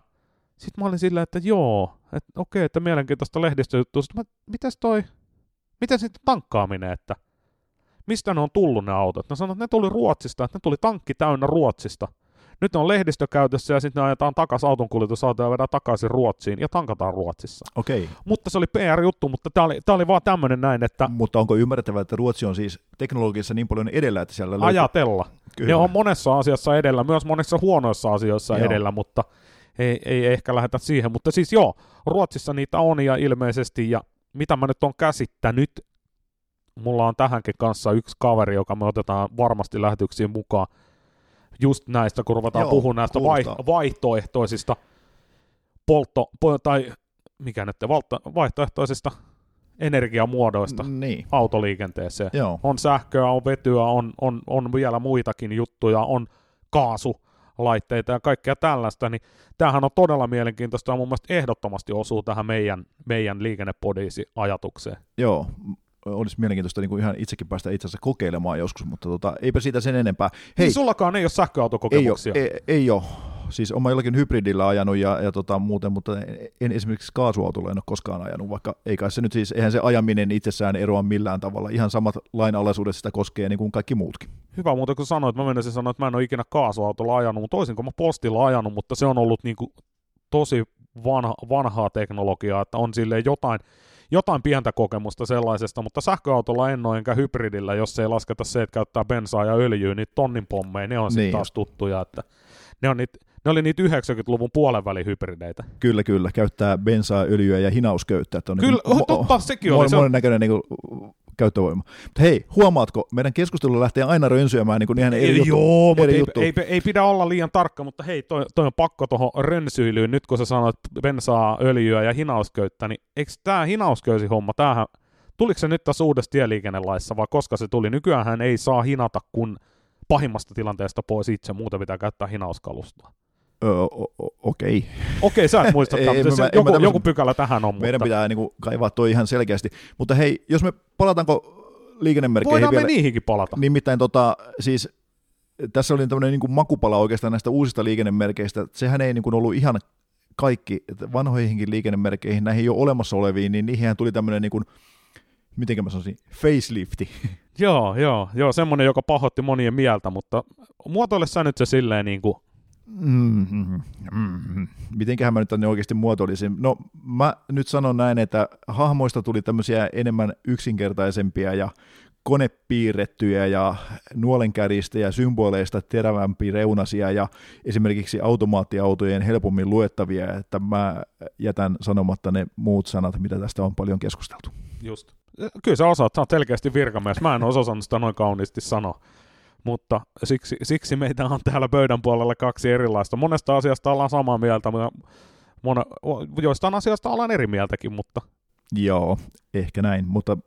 Sitten mä olin silleen, että joo, että okei, että mielenkiintoista lehdistöjuttua. Sitten mä, mitäs toi, miten sitten tankkaaminen, että mistä ne on tullut ne autot? Ne sanoivat, että ne tuli Ruotsista, että ne tuli tankki täynnä Ruotsista. Nyt ne on lehdistökäytössä ja sitten ne ajetaan takaisin autonkuljetusautoja ja vedään takaisin Ruotsiin ja tankataan Ruotsissa. Okei, Mutta se oli PR-juttu, mutta tämä oli, tää oli vaan tämmöinen näin, että mutta onko ymmärrettävää, että Ruotsi on siis teknologiassa niin paljon edellä, että siellä löytyy... ajatella. Kyllä. Ne on monessa asiassa edellä, myös monissa huonoissa asioissa Joo. edellä, mutta ei, ei ehkä lähdetä siihen. Mutta siis joo, Ruotsissa niitä on ja ilmeisesti, ja mitä mä nyt on käsittänyt, mulla on tähänkin kanssa yksi kaveri, joka me otetaan varmasti lähetyksiin mukaan, just näistä, kun ruvetaan Joo, puhumaan näistä vai, kuulostaa. vaihtoehtoisista poltto, po, tai mikä nyt, valta, vaihtoehtoisista energiamuodoista Niin, autoliikenteeseen joo. on sähköä, on vetyä, on, on, on vielä muitakin juttuja, on kaasulaitteita ja kaikkea tällaista, niin tämähän on todella mielenkiintoista ja mun mielestä ehdottomasti osuu tähän meidän, meidän liikennepodiisi-ajatukseen. Joo, m- olisi mielenkiintoista niin kuin ihan itsekin päästä itse asiassa kokeilemaan joskus, mutta tota, eipä siitä sen enempää. Hei, Hei, niin sullakaan ei ole ei sähköautokokemuksia. ole, ei, ei ole. Siis oma jollakin hybridillä ajanut ja, ja tota, muuten, mutta en esimerkiksi kaasuautolla en ole koskaan ajanut, vaikka ei kai se nyt siis, eihän se ajaminen itsessään eroa millään tavalla. Ihan samat lainalaisuudet sitä koskee niin kuin kaikki muutkin. Hyvä muuten, kun sanoit, mä menisin sanoa, että mä en ole ikinä kaasuautolla ajanut, mutta toisin kuin mä postilla ajanut, mutta se on ollut niin kuin tosi vanha, vanhaa teknologiaa, että on silleen jotain, jotain pientä kokemusta sellaisesta, mutta sähköautolla en ole enkä hybridillä, jos ei lasketa se, että käyttää bensaa ja öljyä, niin tonnin pommeja, ne on sitten Niin taas tuttuja, että ne, on niitä, ne oli niitä 90-luvun puolen välin hybrideitä. Kyllä, kyllä. Käyttää bensaa, öljyä ja hinausköyttä. Että on Kyllä, niin kuin, totta, sekin oli. Se on, näköinen niin kuin, käyttövoima. Mutta hei, huomaatko, meidän keskustelu lähtee aina rönsyämään niin kuin ihan eri juttu. Joo, eri ei, juttu. ei, ei, pidä olla liian tarkka, mutta hei, toi, toi on pakko tuohon rönsyilyyn, nyt kun sä sanoit bensaa, öljyä ja hinausköyttä, niin eikö tämä hinausköysi-homma, tämähän, tuliko se nyt tässä uudessa tieliikennelaissa vai koska se tuli? Nykyään ei saa hinata kun pahimmasta tilanteesta pois itse, muuta pitää käyttää hinauskalustoa. Öö, Okei. Okei, sä et muista, Ei, mä- joku, tämmösen- joku pykälä tähän on, Meidän mutta pitää niin kuin, kaivaa toi ihan selkeästi. Mutta hei, jos me palataanko liikennemerkkeihin voidaan vielä. me niihinkin palata. Nimittäin tota, siis tässä oli tämmöinen niin kuin makupala oikeastaan näistä uusista liikennemerkeistä. Sehän ei niin kuin ollut ihan kaikki, vanhoihinkin liikennemerkeihin, näihin jo olemassa oleviin, niin niihin tuli tämmöinen niin kuin, miten mä sanoisin, facelifti. Joo, joo, joo, semmoinen, joka pahoitti monien mieltä, mutta muotoile sä nyt se silleen niin kuin, Mm-hmm. Mm-hmm. Mitenköhän mä nyt tänne oikeasti muotoilisin? No mä nyt sanon näin, että hahmoista tuli tämmöisiä enemmän yksinkertaisempia ja konepiirrettyjä ja nuolenkäristä ja symboleista terävämpi reunasia ja esimerkiksi automaattiautojen helpommin luettavia, että mä jätän sanomatta ne muut sanat, mitä tästä on paljon keskusteltu. Just. Kyllä sä osaat, sä oot selkeästi virkamies. Mä en osannut sitä noin kauniisti sanoa. Mutta siksi, siksi meitä on täällä pöydän puolella kaksi erilaista. Monesta asiasta ollaan samaa mieltä, mutta mone, joistain asioista ollaan eri mieltäkin, mutta Joo, ehkä näin, mutta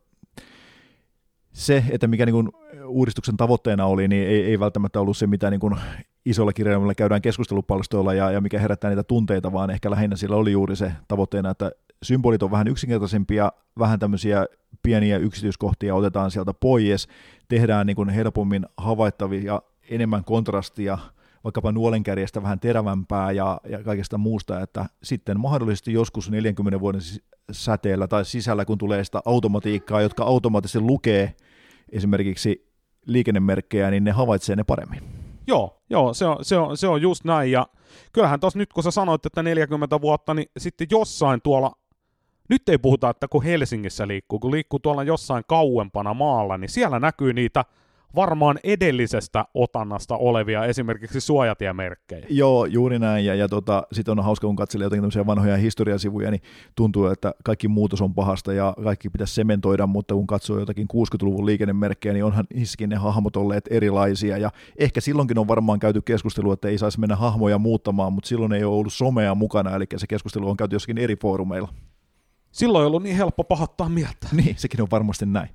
se, että mikä niin kuin uudistuksen tavoitteena oli, niin ei, ei välttämättä ollut se, mitä niin kuin isolla kirjaimella käydään keskustelupalstoilla ja, ja mikä herättää niitä tunteita, vaan ehkä lähinnä sillä oli juuri se tavoitteena, että symbolit on vähän yksinkertaisempia, vähän tämmöisiä pieniä yksityiskohtia otetaan sieltä pois, tehdään niin kuin helpommin havaittavia, enemmän kontrastia, vaikkapa nuolenkärjestä vähän terävämpää ja, ja kaikesta muusta, että sitten mahdollisesti joskus 40 vuoden säteellä tai sisällä, kun tulee sitä automatiikkaa, jotka automaattisesti lukee esimerkiksi liikennemerkkejä, niin ne havaitsee ne paremmin. Joo, joo se, on, se, on, se on just näin. Ja kyllähän tuossa nyt kun sä sanoit, että 40 vuotta, niin sitten jossain tuolla, nyt ei puhuta, että kun Helsingissä liikkuu, kun liikkuu tuolla jossain kauempana maalla, niin siellä näkyy niitä varmaan edellisestä otannasta olevia esimerkiksi suojatiemerkkejä. Joo, juuri näin. Ja, ja tota, sitten on hauska, kun katselee jotenkin tämmöisiä vanhoja historiasivuja, niin tuntuu, että kaikki muutos on pahasta ja kaikki pitäisi sementoida, mutta kun katsoo jotakin 60-luvun liikennemerkkejä, niin onhan niissäkin ne hahmot olleet erilaisia. Ja ehkä silloinkin on varmaan käyty keskustelua, että ei saisi mennä hahmoja muuttamaan, mutta silloin ei ole ollut somea mukana, eli se keskustelu on käyty jossakin eri foorumeilla. Silloin ei ollut niin helppo pahoittaa mieltä. Niin, sekin on varmasti näin.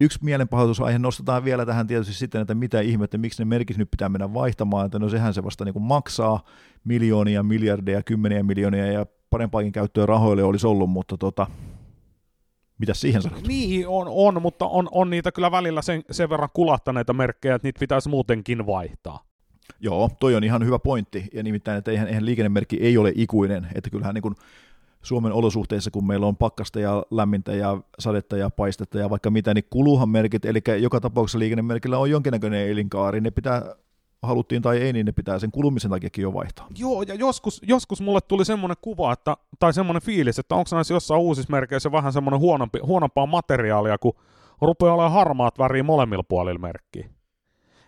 Yksi mielenpahoitusaihe nostetaan vielä tähän tietysti sitten, että mitä ihmettä, miksi ne merkit nyt pitää mennä vaihtamaan, että no sehän se vasta niin kuin maksaa miljoonia, miljardeja, kymmeniä miljoonia ja parempaakin käyttöä rahoille olisi ollut, mutta tota, mitä siihen sanot? Niin, on, on mutta on, on niitä kyllä välillä sen, sen verran kulahtaneita merkkejä, että niitä pitäisi muutenkin vaihtaa. Joo, toi on ihan hyvä pointti, ja nimittäin, että eihän, eihän liikennemerkki ei ole ikuinen, että kyllähän niin kuin Suomen olosuhteissa, kun meillä on pakkasta ja lämmintä ja sadetta ja paistetta ja vaikka mitä, niin kuluhan merkit, eli joka tapauksessa liikennemerkillä on jonkinnäköinen elinkaari, ne pitää haluttiin tai ei, niin ne pitää sen kulumisen takiakin jo vaihtaa. Joo, ja joskus, joskus mulle tuli semmoinen kuva, että, tai semmoinen fiilis, että onko näissä jossain uusissa merkeissä vähän semmoinen huonompi, huonompaa materiaalia, kun rupeaa olemaan harmaat väriä molemmilla puolilla merkkiä.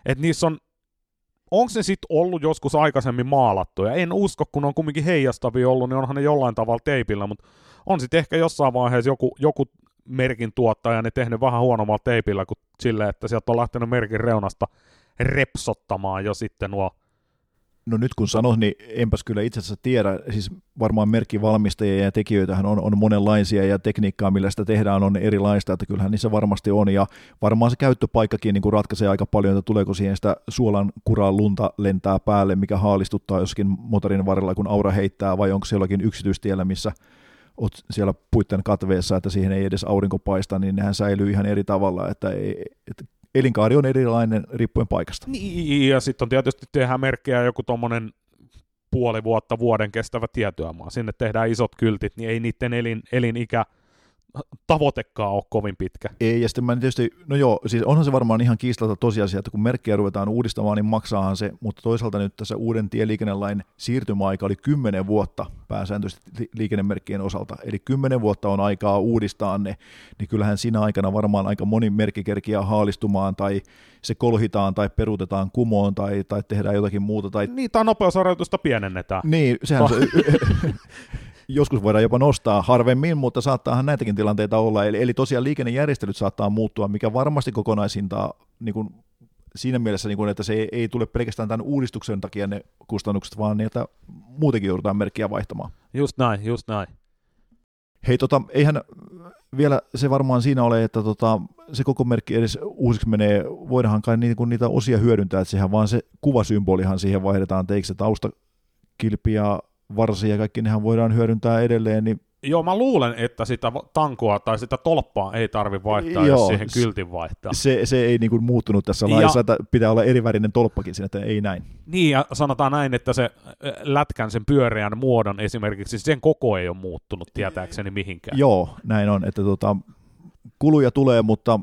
Että niissä on onko se sitten ollut joskus aikaisemmin maalattu, ja en usko, kun on kumminkin heijastavia ollut, niin onhan ne jollain tavalla teipillä, mutta on sitten ehkä jossain vaiheessa joku, joku merkin tuottaja ne tehnyt vähän huonommalla teipillä kuin sille, että sieltä on lähtenyt merkin reunasta repsottamaan jo sitten nuo No nyt kun sanot, niin enpäs kyllä itse asiassa tiedä, siis varmaan merkkivalmistajia ja tekijöitähän on, on monenlaisia ja tekniikkaa, millä sitä tehdään, on erilaista, että kyllähän niissä varmasti on. Ja varmaan se käyttöpaikkakin niin kuin ratkaisee aika paljon, että tuleeko siihen sitä suolan kuraa lunta lentää päälle, mikä haalistuttaa jossakin motorin varrella, kun aura heittää vai onko se jollakin yksityistiellä, missä oot siellä puitten katveessa, että siihen ei edes aurinko paista, niin nehän säilyy ihan eri tavalla, että, ei, että elinkaari on erilainen riippuen paikasta. Niin, ja sitten on tietysti tehdään merkkejä joku tuommoinen puoli vuotta, vuoden kestävä tietyömaa. Sinne tehdään isot kyltit, niin ei niiden elin, elinikä tavoitekaan ole kovin pitkä. Ei, ja sitten mä tietysti, no joo, siis onhan se varmaan ihan kiistalta tosiasia, että kun merkkejä ruvetaan uudistamaan, niin maksaahan se, mutta toisaalta nyt tässä uuden tieliikennelain siirtymäaika oli 10 vuotta pääsääntöisesti liikennemerkkien osalta, eli 10 vuotta on aikaa uudistaa ne, niin kyllähän siinä aikana varmaan aika moni merkki kerkiää haalistumaan, tai se kolhitaan, tai peruutetaan kumoon, tai, tai tehdään jotakin muuta. Tai... Niin, tai nopeusarjoitusta pienennetään. Niin, sehän se, joskus voidaan jopa nostaa harvemmin, mutta saattaahan näitäkin tilanteita olla. Eli, eli tosiaan liikennejärjestelyt saattaa muuttua, mikä varmasti kokonaisintaa niin kuin siinä mielessä, niin kuin, että se ei, ei tule pelkästään tämän uudistuksen takia ne kustannukset, vaan niitä muutenkin joudutaan merkkiä vaihtamaan. Just näin, just näin. Hei, tota, eihän vielä se varmaan siinä ole, että tota, se koko merkki edes uusiksi menee, voidaanhan kai niitä, niitä osia hyödyntää, että sehän vaan se kuvasymbolihan siihen vaihdetaan, teikö se taustakilpi ja varsia ja kaikki nehän voidaan hyödyntää edelleen, niin Joo, mä luulen, että sitä tankoa tai sitä tolppaa ei tarvi vaihtaa, Joo, jos siihen kyltin vaihtaa. Se, se ei niinku muuttunut tässä laissa, että pitää olla erivärinen tolppakin siinä, että ei näin. Niin, ja sanotaan näin, että se lätkän, sen pyöreän muodon esimerkiksi, sen koko ei ole muuttunut tietääkseni mihinkään. Joo, näin on, että tota, kuluja tulee, mutta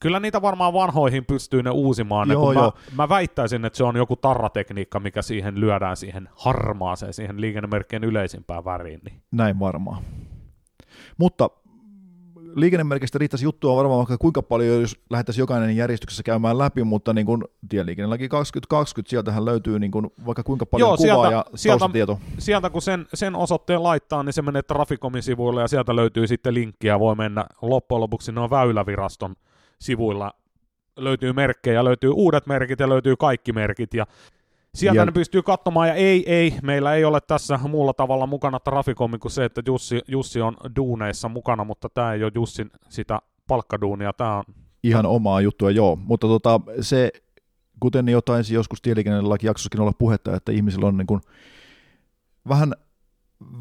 Kyllä niitä varmaan vanhoihin pystyy ne uusimaan. Joo, ne, joo. Mä, mä väittäisin, että se on joku tarratekniikka, mikä siihen lyödään siihen harmaaseen, siihen liikennemerkkien yleisimpään väriin. Niin. Näin varmaan. Mutta liikennemerkistä riittäisi juttua varmaan vaikka kuinka paljon, jos lähdettäisiin jokainen järjestyksessä käymään läpi, mutta niin kuin tieliikennelaki 2020, sieltähän löytyy niin kuin vaikka kuinka paljon Joo, kuvaa sieltä, ja sieltä, sieltä kun sen, sen osoitteen laittaa, niin se menee Trafikomin sivuille ja sieltä löytyy sitten linkkiä, voi mennä loppujen lopuksi on Väyläviraston sivuilla löytyy merkkejä, löytyy uudet merkit ja löytyy kaikki merkit. Ja Sieltä Ja- ne pystyy katsomaan, ja ei, ei, meillä ei ole tässä muulla tavalla mukana Traficomi kuin se, että Jussi, Jussi on duuneissa mukana, mutta tämä ei ole Jussin sitä palkkaduunia, tämä on Ihan omaa juttua, joo. Mutta tota, se, kuten jo taisi joskus tieliikennelaki jaksossakin olla puhetta, että ihmisillä on niin kuin vähän,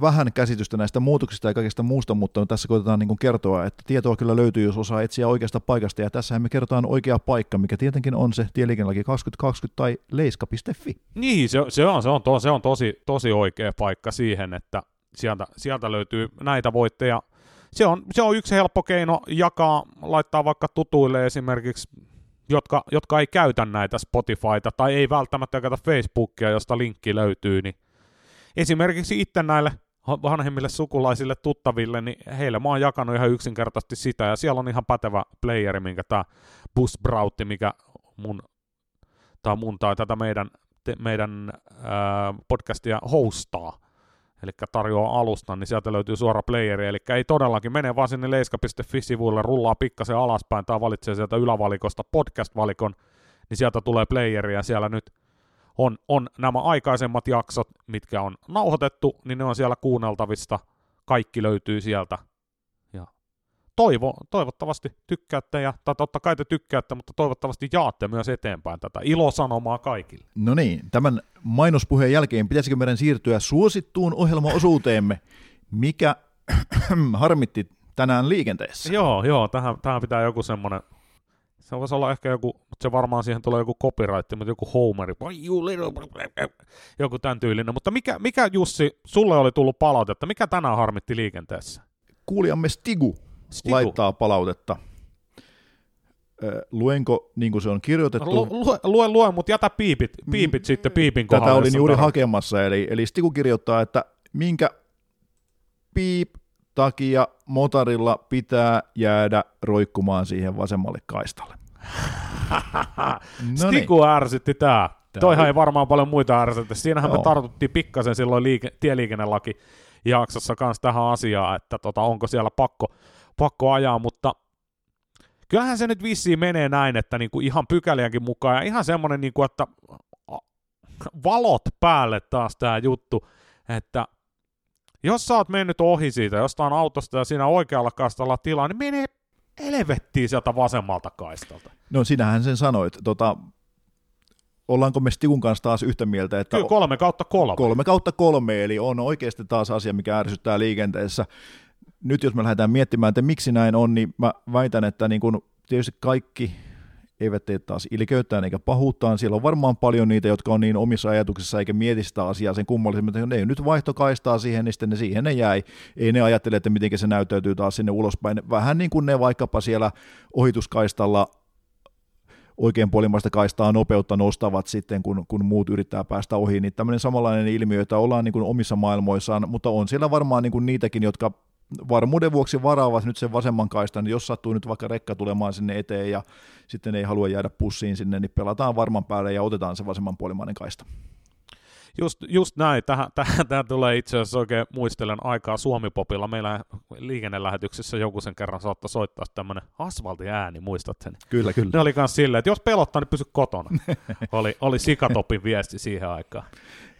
vähän käsitystä näistä muutoksista ja kaikesta muusta, mutta tässä koitetaan niin kertoa, että tietoa kyllä löytyy, jos osaa etsiä oikeasta paikasta, ja tässähän me kerrotaan oikea paikka, mikä tietenkin on se tieliikennelaki 2020 tai leiska.fi. Niin, se, se on, se on, to, se on tosi, tosi oikea paikka siihen, että sieltä, sieltä löytyy näitä voitteja. Se on, se on yksi helppo keino jakaa, laittaa vaikka tutuille esimerkiksi, jotka, jotka ei käytä näitä Spotifyta tai ei välttämättä käytä Facebookia, josta linkki löytyy, niin esimerkiksi itse näille vanhemmille sukulaisille, tuttaville, niin heille mä oon jakanut ihan yksinkertaisesti sitä, ja siellä on ihan pätevä playeri, minkä tämä Busbrautti, mikä mun tai mun tai tätä meidän, te, meidän ää, podcastia hostaa, eli tarjoaa alustan, niin sieltä löytyy suora playeri, eli ei todellakin, mene vaan sinne leiska.fi-sivuille, rullaa pikkasen alaspäin tai valitsee sieltä ylävalikosta podcast-valikon, niin sieltä tulee playeri ja siellä nyt on, on nämä aikaisemmat jaksot, mitkä on nauhoitettu, niin ne on siellä kuunneltavista, kaikki löytyy sieltä. Ja toivo, toivottavasti tykkäätte, ja, tai totta kai te tykkäätte, mutta toivottavasti jaatte myös eteenpäin tätä ilosanomaa kaikille. No niin, tämän mainospuheen jälkeen pitäisikö meidän siirtyä suosittuun ohjelmaosuuteemme, mikä harmitti tänään liikenteessä. Joo, joo, tähän, tähän pitää joku semmonen, se voisi olla ehkä joku, mutta se varmaan siihen tulee joku copyright, mutta joku Homeri, joku tämän tyylinen. Mutta mikä, mikä Jussi, sulle oli tullut palautetta, mikä tänään harmitti liikenteessä? Kuulijamme Stigu, Stigu. laittaa palautetta. Luenko niin kuin se on kirjoitettu? Lu, lue, lue, lue, mutta jätä piipit, piipit sitten piipin kohdalla. Tätä olin juuri tarve. hakemassa, eli, eli Stiku kirjoittaa, että minkä piip takia motorilla pitää jäädä roikkumaan siihen vasemmalle kaistalle. No niin. Stiku ärsytti tää. Tää Toihan ei varmaan paljon muita ärsytä. Siinähän me Joo. tartuttiin pikkasen silloin liike, tieliikennelaki jaksossa kanssa tähän asiaan, että tota, onko siellä pakko, pakko ajaa, mutta kyllähän se nyt vissiin menee näin, että niinku ihan pykäliäkin mukaan ja ihan semmonen, niinku, että valot päälle taas tämä juttu, että jos sä oot mennyt ohi siitä jostain autosta ja siinä oikealla kaistalla tilaa, niin mene helvettiin sieltä vasemmalta kaistalta. No sinähän sen sanoit. Tota, ollaanko me Stikun kanssa taas yhtä mieltä, että Kyllä kolme kautta kolme. kolme kautta kolme, eli on oikeasti taas asia, mikä ärsyttää liikenteessä. Nyt jos me lähdetään miettimään, että miksi näin on, niin mä väitän, että niin kun tietysti kaikki eivät tee taas ilkeyttään eikä pahuuttaan. Siellä on varmaan paljon niitä, jotka on niin omissa ajatuksissa eikä mieti sitä asiaa sen kummallisemmin, että ne nyt vaihto kaistaa siihen, niin sitten ne siihen ne jäi. Ei ne ajattele, että miten se näyttäytyy taas sinne ulospäin. Vähän niin kuin ne vaikkapa siellä ohituskaistalla oikein puolimaista kaistaa nopeutta nostavat sitten, kun, kun muut yrittää päästä ohi, niin tämmöinen samanlainen ilmiö, että ollaan niin kuin omissa maailmoissaan, mutta on siellä varmaan niin kuin niitäkin, jotka varmuuden vuoksi varaavat nyt sen vasemman kaistan, niin jos sattuu nyt vaikka rekka tulemaan sinne eteen ja sitten ei halua jäädä pussiin sinne, niin pelataan varman päälle ja otetaan se vasemman puolimainen kaista. Just, just näin. Tähän, tähän, tähän tulee itse asiassa oikein muistelen aikaa Suomipopilla. Meillä liikennelähetyksessä joku sen kerran saattoi soittaa tämmöinen asfaltiääni, muistat sen? Kyllä, kyllä. Ne oli myös silleen, että jos pelottaa, niin pysy kotona. oli, oli Sikatopin viesti siihen aikaan.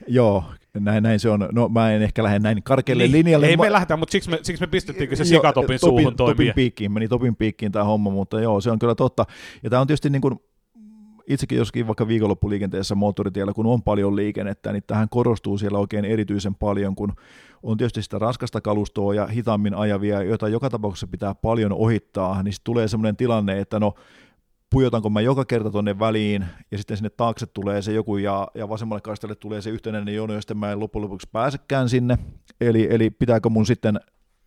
Joo, näin, näin se on. No mä en ehkä lähde näin karkealle Niin, linjalle. ei Mä- me lähdetä, mutta siksi me, siksi me pistettiinkö se Sikatopin suuhun topin, toimia. topin piikkiin, meni topin piikkiin tämä homma, mutta joo, se on kyllä totta. Ja tämä on tietysti niin kuin, itsekin joskin vaikka viikonloppuliikenteessä moottoritiellä, kun on paljon liikennettä, niin tähän korostuu siellä oikein erityisen paljon, kun on tietysti sitä raskasta kalustoa ja hitaammin ajavia, joita joka tapauksessa pitää paljon ohittaa, niin tulee sellainen tilanne, että no pujotanko mä joka kerta tonne väliin, ja sitten sinne taakse tulee se joku, ja, ja vasemmalle kaistalle tulee se yhtenäinen jono, sitten mä en loppujen lopuksi pääsekään sinne, eli, eli pitääkö mun sitten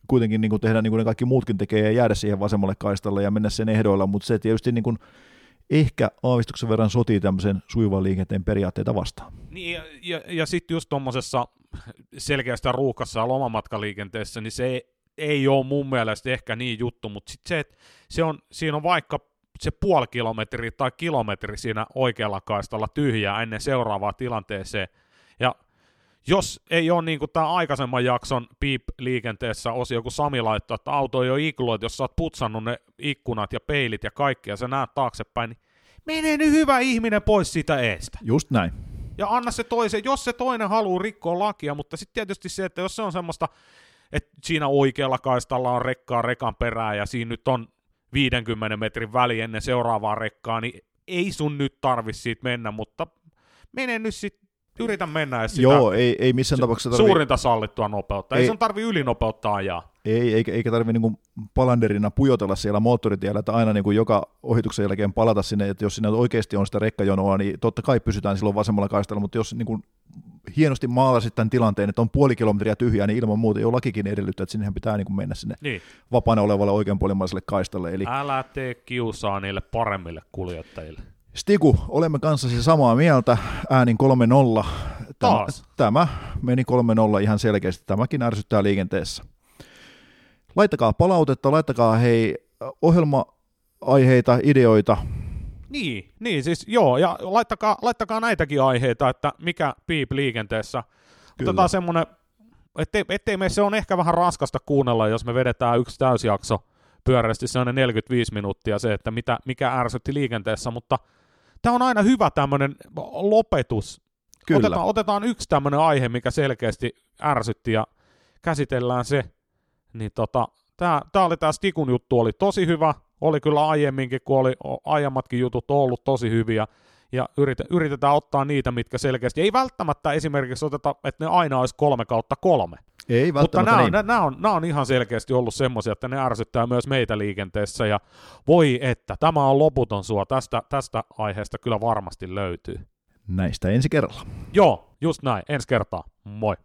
kuitenkin niin kuin tehdä niin kuin ne kaikki muutkin tekee, ja jäädä siihen vasemmalle kaistalle ja mennä sen ehdoilla, mutta se tietysti niin kuin ehkä aavistuksen verran sotii tämmöisen sujuvan liikenteen periaatteita vastaan. Niin, ja, ja, ja sitten just tuommoisessa selkeästä ruuhkassa lomamatkaliikenteessä, niin se ei, ei ole mun mielestä ehkä niin juttu, mutta sitten se, että se on, siinä on vaikka se puoli kilometri tai kilometri siinä oikealla kaistalla tyhjää ennen seuraavaa tilanteeseen. Ja jos ei ole niin kuin tämä aikaisemman jakson piip-liikenteessä osio, kun Sami laittoi, että auto ei ole että jos sä oot putsannut ne ikkunat ja peilit ja kaikki, ja sä näet taaksepäin, niin mene nyt hyvä ihminen pois siitä eestä. Just näin. Ja anna se toisen, jos se toinen haluaa rikkoa lakia, mutta sitten tietysti se, että jos se on semmoista, että siinä oikealla kaistalla on rekkaa rekan perään ja siinä nyt on 50 metrin väli ennen seuraavaa rekkaa, niin ei sun nyt tarvi siitä mennä, mutta mene nyt sitten yritä mennä ja sitä Joo, ei, ei missään tapauksessa tarvi, suurinta sallittua nopeutta. Ei, Ei. ei sun tarvi ylinopeutta ajaa. ei, eikä, eikä tarvi niinku palanderina pujotella siellä moottoritiellä, että aina niinku joka ohituksen jälkeen palata sinne, että jos siinä oikeasti on sitä rekkajonoa, niin totta kai pysytään silloin vasemmalla kaistalla, mutta jos niinku hienosti maalasit tämän tilanteen, että on puoli kilometriä tyhjää, niin ilman muuta jo lakikin edellyttää, että sinnehän pitää niinku mennä sinne Niin. vapaana olevalle oikeanpuolimaiselle kaistalle. Eli Älä tee kiusaa niille paremmille kuljettajille. Stiku, olemme kanssasi samaa mieltä, äänin 3-0. Tämä, Taas. tämä meni 3-0 ihan selkeästi, tämäkin ärsyttää liikenteessä. Laittakaa palautetta, laittakaa hei ohjelma-aiheita, ideoita. Niin, niin siis joo, ja laittakaa, laittakaa näitäkin aiheita, että mikä piip liikenteessä. Kyllä. Otetaan semmoinen, ettei, ettei me se on ehkä vähän raskasta kuunnella, jos me vedetään yksi täysjakso pyöreästi sellainen 45 minuuttia se, että mitä, mikä ärsytti liikenteessä, mutta tämä on aina hyvä tämmöinen lopetus. Kyllä. Otetaan, otetaan yksi tämmöinen aihe, mikä selkeästi ärsytti ja käsitellään se. Niin tota, tää oli tää Stikun juttu, oli tosi hyvä. Oli kyllä aiemminkin, kun oli aiemmatkin jutut ollut tosi hyviä. Ja yrite, yritetään ottaa niitä, mitkä selkeästi, ei välttämättä esimerkiksi oteta, että ne aina olisi kolme kautta kolme. Ei Mutta nämä on, niin. nämä, nämä, on, nämä on ihan selkeästi ollut semmoisia, että ne ärsyttää myös meitä liikenteessä. Ja voi että, tämä on loputon sua. Tästä, tästä aiheesta kyllä varmasti löytyy. Näistä ensi kerralla. Joo, just näin. Ensi kertaa. Moi.